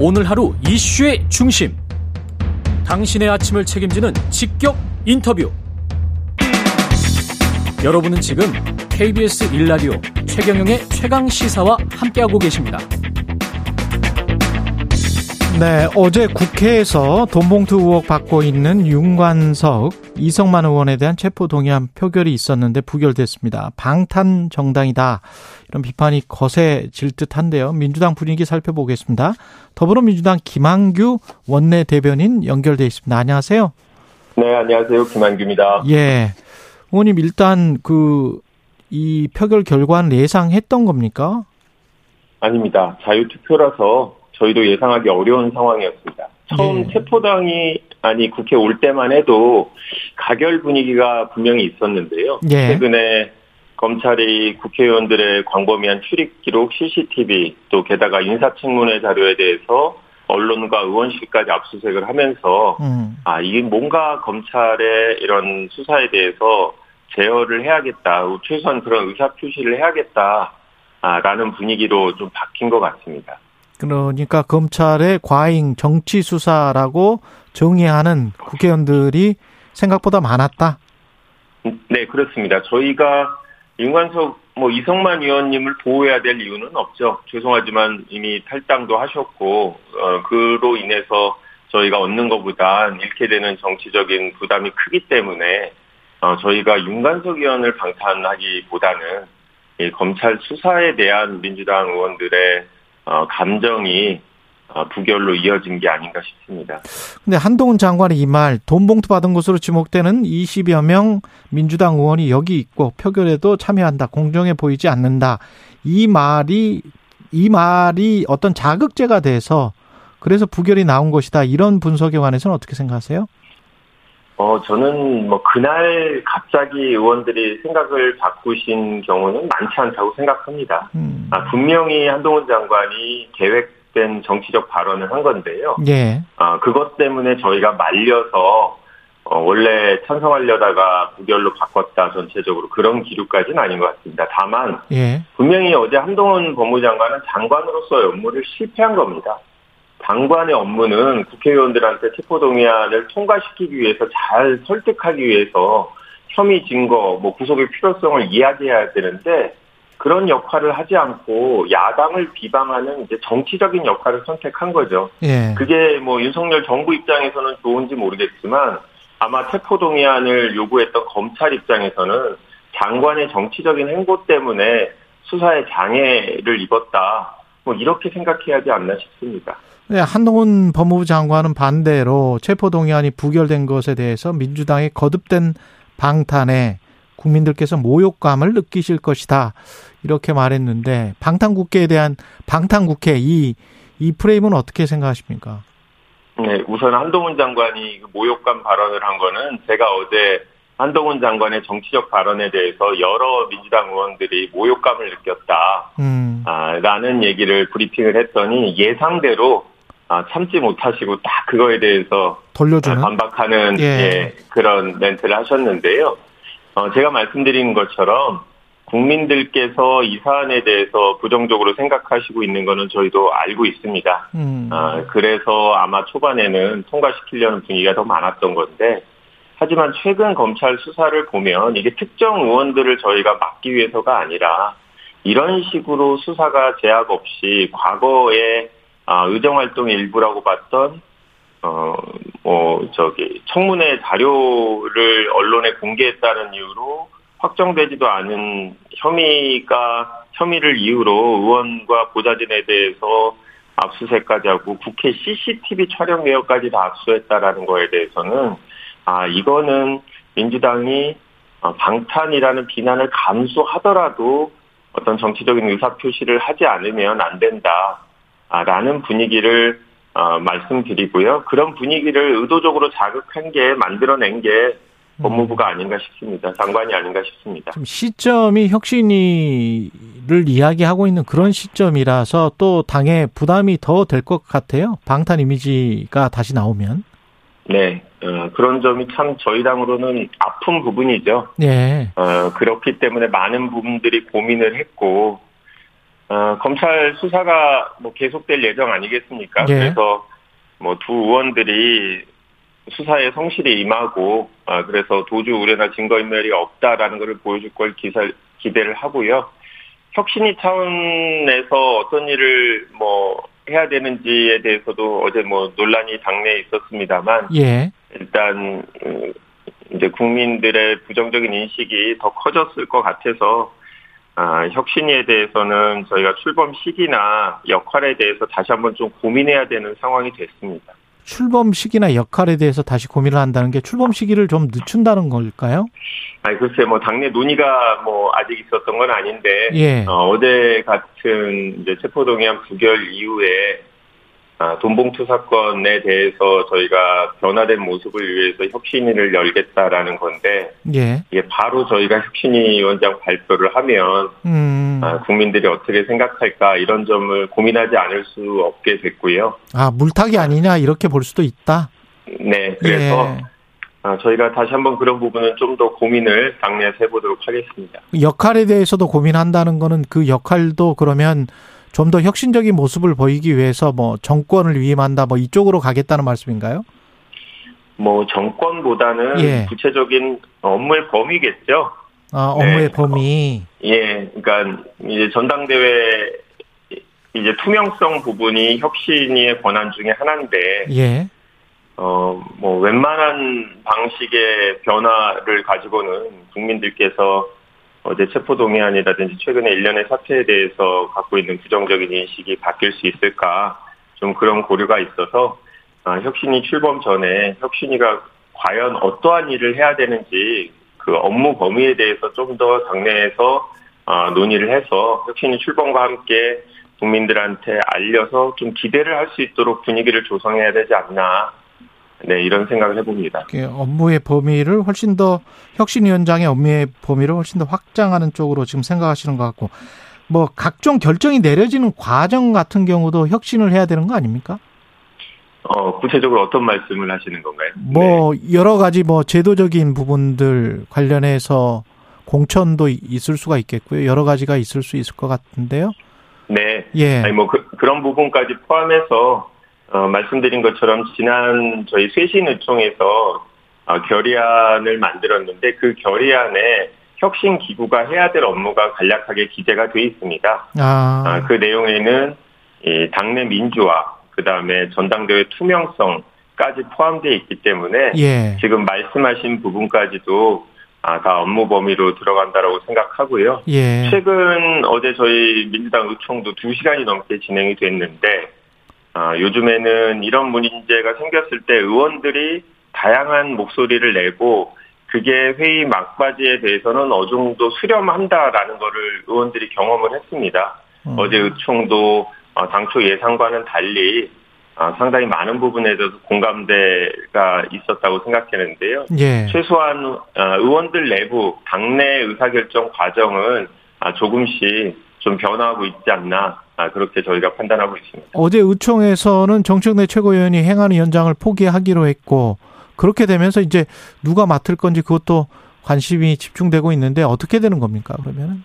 오늘 하루 이슈의 중심. 당신의 아침을 책임지는 직격 인터뷰. 여러분은 지금 KBS 일라디오 최경영의 최강 시사와 함께하고 계십니다. 네, 어제 국회에서 돈봉투 의혹 받고 있는 윤관석, 이성만 의원에 대한 체포동의안 표결이 있었는데 부결됐습니다. 방탄 정당이다. 이런 비판이 거세질 듯한데요. 민주당 분위기 살펴보겠습니다. 더불어민주당 김한규 원내 대변인 연결돼 있습니다. 안녕하세요. 네, 안녕하세요. 김한규입니다. 예. 의원님, 일단 그, 이 표결 결과는 예상했던 겁니까? 아닙니다. 자유 투표라서 저희도 예상하기 어려운 상황이었습니다. 처음 네. 체포당이 아니 국회 올 때만 해도 가결 분위기가 분명히 있었는데요. 예. 최근에 검찰이 국회의원들의 광범위한 출입 기록 CCTV 또 게다가 인사청문회 자료에 대해서 언론과 의원실까지 압수수색을 하면서 음. 아 이게 뭔가 검찰의 이런 수사에 대해서 제어를 해야겠다 최소한 그런 의사 표시를 해야겠다. 아, 라는 분위기로 좀 바뀐 것 같습니다. 그러니까 검찰의 과잉 정치 수사라고 정의하는 국회의원들이 생각보다 많았다. 네, 그렇습니다. 저희가 윤관석 뭐 이성만 의원님을 보호해야 될 이유는 없죠. 죄송하지만 이미 탈당도 하셨고 어, 그로 인해서 저희가 얻는 것보단 잃게 되는 정치적인 부담이 크기 때문에 어, 저희가 윤관석 의원을 방탄하기보다는 이 검찰 수사에 대한 민주당 의원들의 어, 감정이 어, 부결로 이어진 게 아닌가 싶습니다. 근데 한동훈 장관의 이 말, 돈 봉투 받은 것으로 지목되는 20여 명 민주당 의원이 여기 있고 표결에도 참여한다. 공정해 보이지 않는다. 이 말이, 이 말이 어떤 자극제가 돼서 그래서 부결이 나온 것이다. 이런 분석에 관해서는 어떻게 생각하세요? 어, 저는 뭐 그날 갑자기 의원들이 생각을 바꾸신 경우는 많지 않다고 생각합니다. 음. 아, 분명히 한동훈 장관이 계획 된 정치적 발언을 한 건데요. 예. 아, 그것 때문에 저희가 말려서 어, 원래 찬성하려다가 부결로 바꿨다 전체적으로 그런 기류까지는 아닌 것 같습니다. 다만 예. 분명히 어제 한동훈 법무장관은 장관으로서의 업무를 실패한 겁니다. 장관의 업무는 국회의원들한테 체포동의안을 통과시키기 위해서 잘 설득하기 위해서 혐의 증거, 뭐 구속의 필요성을 이야기해야 되는데 그런 역할을 하지 않고 야당을 비방하는 이제 정치적인 역할을 선택한 거죠. 예. 그게 뭐 윤석열 정부 입장에서는 좋은지 모르겠지만 아마 체포 동의안을 요구했던 검찰 입장에서는 장관의 정치적인 행보 때문에 수사에 장애를 입었다. 뭐 이렇게 생각해야 하지 않나 싶습니다. 네, 한동훈 법무부 장관은 반대로 체포 동의안이 부결된 것에 대해서 민주당의 거듭된 방탄에 국민들께서 모욕감을 느끼실 것이다. 이렇게 말했는데 방탄국회에 대한 방탄국회 이, 이 프레임은 어떻게 생각하십니까? 네, 우선 한동훈 장관이 그 모욕감 발언을 한 거는 제가 어제 한동훈 장관의 정치적 발언에 대해서 여러 민주당 의원들이 모욕감을 느꼈다. 음. 아, 라는 얘기를 브리핑을 했더니 예상대로 아, 참지 못하시고 딱 그거에 대해서 돌려주는 반박하는 예. 예, 그런 멘트를 하셨는데요. 어, 제가 말씀드린 것처럼 국민들께서 이 사안에 대해서 부정적으로 생각하시고 있는 거는 저희도 알고 있습니다. 음. 아, 그래서 아마 초반에는 통과시키려는 분위기가 더 많았던 건데 하지만 최근 검찰 수사를 보면 이게 특정 의원들을 저희가 막기 위해서가 아니라 이런 식으로 수사가 제약 없이 과거에 아, 의정활동의 일부라고 봤던 어, 뭐, 저기, 청문회 자료를 언론에 공개했다는 이유로 확정되지도 않은 혐의가, 혐의를 이유로 의원과 보좌진에 대해서 압수수색까지 하고 국회 CCTV 촬영 내역까지 다 압수했다라는 거에 대해서는, 아, 이거는 민주당이 어, 방탄이라는 비난을 감수하더라도 어떤 정치적인 의사표시를 하지 않으면 안 된다. 아, 라는 분위기를 어, 말씀드리고요. 그런 분위기를 의도적으로 자극한 게 만들어낸 게 법무부가 아닌가 싶습니다. 장관이 아닌가 싶습니다. 좀 시점이 혁신이를 이야기하고 있는 그런 시점이라서 또 당에 부담이 더 될 것 같아요. 방탄 이미지가 다시 나오면. 네, 어, 그런 점이 참 저희 당으로는 아픈 부분이죠. 예. 어, 그렇기 때문에 많은 부분들이 고민을 했고, 어, 검찰 수사가 뭐 계속될 예정 아니겠습니까? 예. 그래서 뭐 두 의원들이 수사에 성실히 임하고 아, 그래서 도주 우려나 증거인멸이 없다라는 것을 보여줄 걸 기사, 기대를 하고요. 혁신이 차원에서 어떤 일을 뭐 해야 되는지에 대해서도 어제 뭐 논란이 당내에 있었습니다만 예. 일단 음, 이제 국민들의 부정적인 인식이 더 커졌을 것 같아서 아, 혁신위에 대해서는 저희가 출범 시기나 역할에 대해서 다시 한번 좀 고민해야 되는 상황이 됐습니다. 출범 시기나 역할에 대해서 다시 고민을 한다는 게 출범 시기를 좀 늦춘다는 걸까요? 아니 글쎄 뭐 당내 논의가 뭐 아직 있었던 건 아닌데 예. 어, 제 같은 이제 체포동의안 부결 이후에 아, 돈봉투 사건에 대해서 저희가 변화된 모습을 위해서 혁신위를 열겠다라는 건데 예. 이게 바로 저희가 혁신위 위원장 발표를 하면 음. 아, 국민들이 어떻게 생각할까 이런 점을 고민하지 않을 수 없게 됐고요. 아, 물타기 아니냐 이렇게 볼 수도 있다. 네, 그래서 예. 아, 저희가 다시 한번 그런 부분은 좀 더 고민을 당내에서 해보도록 하겠습니다. 역할에 대해서도 고민한다는 거는 그 역할도 그러면 좀 더 혁신적인 모습을 보이기 위해서 뭐 정권을 위임한다 뭐 이쪽으로 가겠다는 말씀인가요? 뭐 정권보다는 예. 구체적인 업무의 범위겠죠. 아, 업무의 네. 범위. 예, 그러니까 이제 전당대회 이제 투명성 부분이 혁신위의 권한 중에 하나인데 예. 어, 뭐, 웬만한 방식의 변화를 가지고는 국민들께서 어제 체포동의안이라든지 최근에 일련의 사태에 대해서 갖고 있는 부정적인 인식이 바뀔 수 있을까, 좀 그런 고려가 있어서, 아, 혁신이 출범 전에 혁신이가 과연 어떠한 일을 해야 되는지 그 업무 범위에 대해서 좀 더 당내에서 아, 논의를 해서 혁신이 출범과 함께 국민들한테 알려서 좀 기대를 할 수 있도록 분위기를 조성해야 되지 않나. 네, 이런 생각을 해봅니다. 그 업무의 범위를 훨씬 더 혁신위원장의 업무의 범위를 훨씬 더 확장하는 쪽으로 지금 생각하시는 것 같고 뭐 각종 결정이 내려지는 과정 같은 경우도 혁신을 해야 되는 거 아닙니까? 어, 구체적으로 어떤 말씀을 하시는 건가요? 뭐 여러 가지 뭐 제도적인 부분들 관련해서 공천도 있을 수가 있겠고요. 여러 가지가 있을 수 있을 것 같은데요. 네. 예. 아니, 뭐, 그, 런 부분까지 포함해서, 어, 말씀드린 것처럼 지난 저희 쇄신의총에서 어, 결의안을 만들었는데 그 결의안에 혁신 기구가 해야 될 업무가 간략하게 기재가 돼 있습니다. 아, 아, 그 내용에는 이 당내 민주화, 그 다음에 전당대회 투명성까지 포함되어 있기 때문에 예. 지금 말씀하신 부분까지도 아, 다 업무 범위로 들어간다라고 생각하고요. 예. 최근 어제 저희 민주당 의총도 2시간이 넘게 진행이 됐는데 아, 요즘에는 이런 문제가 생겼을 때 의원들이 다양한 목소리를 내고 그게 회의 막바지에 대해서는 어느 정도 수렴한다라는 거를 의원들이 경험을 했습니다. 음. 어제 의총도 어, 당초 예상과는 달리 아, 상당히 많은 부분에 대해서 공감대가 있었다고 생각했는데요. 예. 최소한 어, 의원들 내부 당내 의사결정 과정은 아, 조금씩 좀 변화하고 있지 않나 아, 그렇게 저희가 판단하고 있습니다. 어제 의총에서는 정청래 최고위원이 행안 위원장을 포기하기로 했고 그렇게 되면서 이제 누가 맡을 건지 그것도 관심이 집중되고 있는데 어떻게 되는 겁니까 그러면은?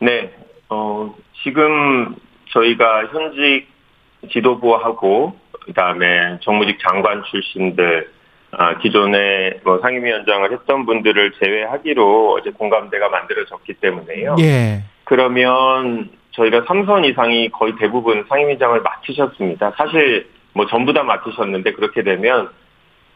네, 어, 지금 저희가 현직 지도부하고 그다음에 정무직 장관 출신들 아, 기존에 뭐 상임위원장을 했던 분들을 제외하기로 어제 공감대가 만들어졌기 때문에요. 예. 그러면 저희가 3선 이상이 거의 대부분 상임위장을 맡으셨습니다. 사실 뭐 전부 다 맡으셨는데 그렇게 되면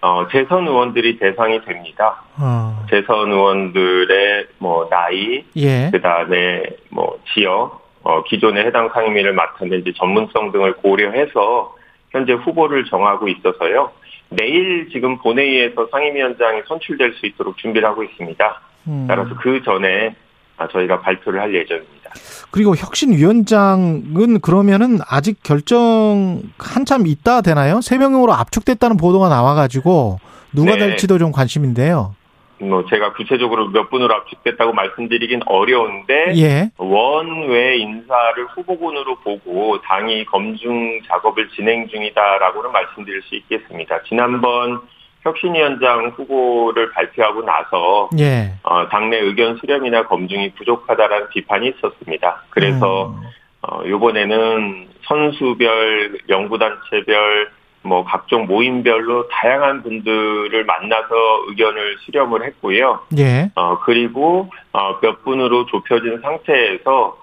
어, 재선 의원들이 대상이 됩니다. 어. 재선 의원들의 뭐 나이, 예. 그 다음에 뭐 지역, 어, 기존에 해당 상임위를 맡았는지 전문성 등을 고려해서 현재 후보를 정하고 있어서요. 내일 지금 본회의에서 상임위원장이 선출될 수 있도록 준비를 하고 있습니다. 음. 따라서 그 전에 아, 저희가 발표를 할 예정입니다. 그리고 혁신위원장은 그러면은 아직 결정 한참 있다 되나요? 세 명으로 압축됐다는 보도가 나와가지고 누가 네. 될지도 좀 관심인데요. 뭐 제가 구체적으로 몇 분으로 압축됐다고 말씀드리긴 어려운데 예. 원외 인사를 후보군으로 보고 당이 검증 작업을 진행 중이다라고는 말씀드릴 수 있겠습니다. 지난번 혁신위원장 후보를 발표하고 나서 예. 어, 당내 의견 수렴이나 검증이 부족하다라는 비판이 있었습니다. 그래서 음. 어, 요번에는 선수별, 연구단체별, 뭐 각종 모임별로 다양한 분들을 만나서 의견을 수렴을 했고요. 예. 어, 그리고 어, 몇 분으로 좁혀진 상태에서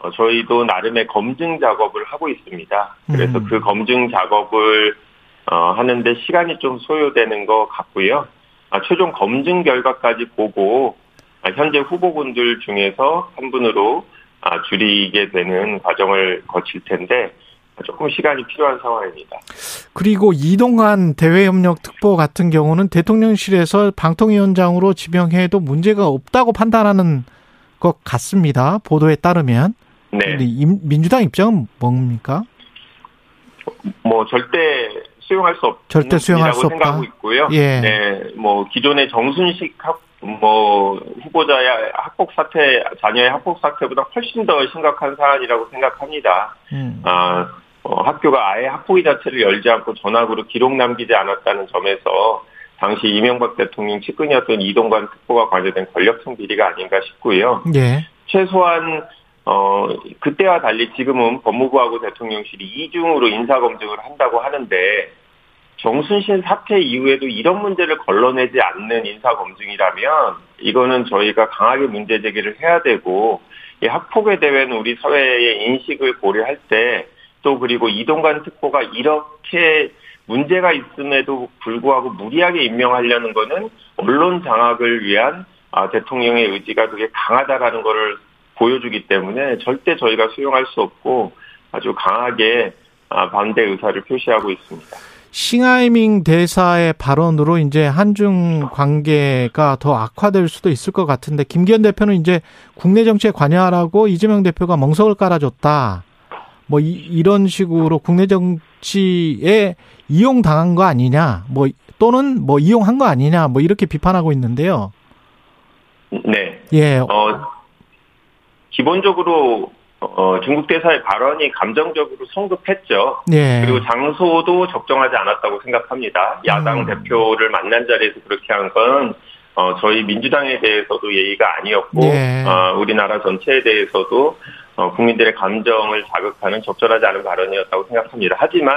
어, 저희도 나름의 검증 작업을 하고 있습니다. 그래서 음. 그 검증 작업을 어, 하는데 시간이 좀 소요되는 것 같고요. 아, 최종 검증 결과까지 보고 아, 현재 후보군들 중에서 한 분으로 아, 줄이게 되는 과정을 거칠 텐데 조금 시간이 필요한 상황입니다. 그리고 이동환 대외협력 특보 같은 경우는 대통령실에서 방통위원장으로 지명해도 문제가 없다고 판단하는 것 같습니다. 보도에 따르면. 네. 민주당 입장은 뭡니까? 뭐 절대 수용할 수 없는 절대 수용할 수 없다. 생각하고 있고요. 예. 네, 뭐 기존의 정순식 학, 뭐 후보자의 학폭 사태, 자녀의 학폭 사태보다 훨씬 더 심각한 사안이라고 생각합니다. 음. 아, 어, 학교가 아예 학폭위 자체를 열지 않고 전학으로 기록 남기지 않았다는 점에서 당시 이명박 대통령 측근이었던 이동관 특보가 관여된 권력형 비리가 아닌가 싶고요. 예. 최소한 어 그때와 달리 지금은 법무부하고 대통령실이 이중으로 인사 검증을 한다고 하는데 정순신 사태 이후에도 이런 문제를 걸러내지 않는 인사 검증이라면 이거는 저희가 강하게 문제 제기를 해야 되고 이 학폭에 대한 우리 사회의 인식을 고려할 때 또 그리고 이동관 특보가 이렇게 문제가 있음에도 불구하고 무리하게 임명하려는 거는 언론 장악을 위한 아, 대통령의 의지가 되게 강하다라는 거를 보여주기 때문에 절대 저희가 수용할 수 없고 아주 강하게 아, 반대 의사를 표시하고 있습니다. 싱하이밍 대사의 발언으로 이제 한중 관계가 더 악화될 수도 있을 것 같은데 김기현 대표는 이제 국내 정치에 관여하라고 이재명 대표가 멍석을 깔아줬다. 뭐 이, 런 식으로 국내 정치에 이용당한 거 아니냐. 뭐 또는 뭐 이용한 거 아니냐. 뭐 이렇게 비판하고 있는데요. 네. 예. 어, 기본적으로 어, 중국 대사의 발언이 감정적으로 성급했죠. 예. 그리고 장소도 적정하지 않았다고 생각합니다. 야당 음. 대표를 만난 자리에서 그렇게 한 건 어, 저희 민주당에 대해서도 예의가 아니었고 예. 어, 우리나라 전체에 대해서도 어, 국민들의 감정을 자극하는 적절하지 않은 발언이었다고 생각합니다. 하지만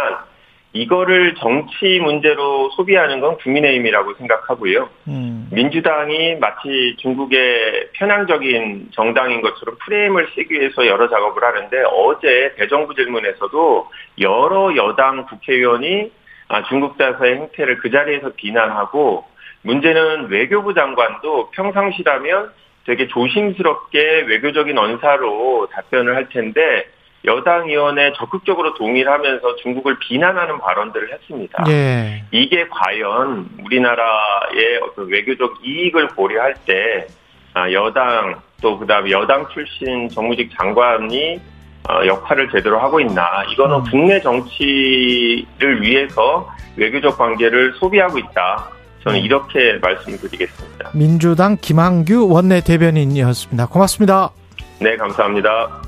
이거를 정치 문제로 소비하는 건 국민의힘이라고 생각하고요. 음. 민주당이 마치 중국의 편향적인 정당인 것처럼 프레임을 쓰기 위해서 여러 작업을 하는데 어제 대정부 질문에서도 여러 여당 국회의원이 아, 중국 대사의 행태를 그 자리에서 비난하고 문제는 외교부 장관도 평상시라면 되게 조심스럽게 외교적인 언사로 답변을 할 텐데 여당 의원에 적극적으로 동의를 하면서 중국을 비난하는 발언들을 했습니다. 예. 이게 과연 우리나라의 어떤 외교적 이익을 고려할 때 아, 여당 또 그다음에 여당 출신 정무직 장관이 어, 역할을 제대로 하고 있나 이거는 음. 국내 정치를 위해서 외교적 관계를 소비하고 있다. 저는 음. 이렇게 말씀을 드리겠습니다. 민주당 김한규 원내 대변인이었습니다. 고맙습니다. 네, 감사합니다.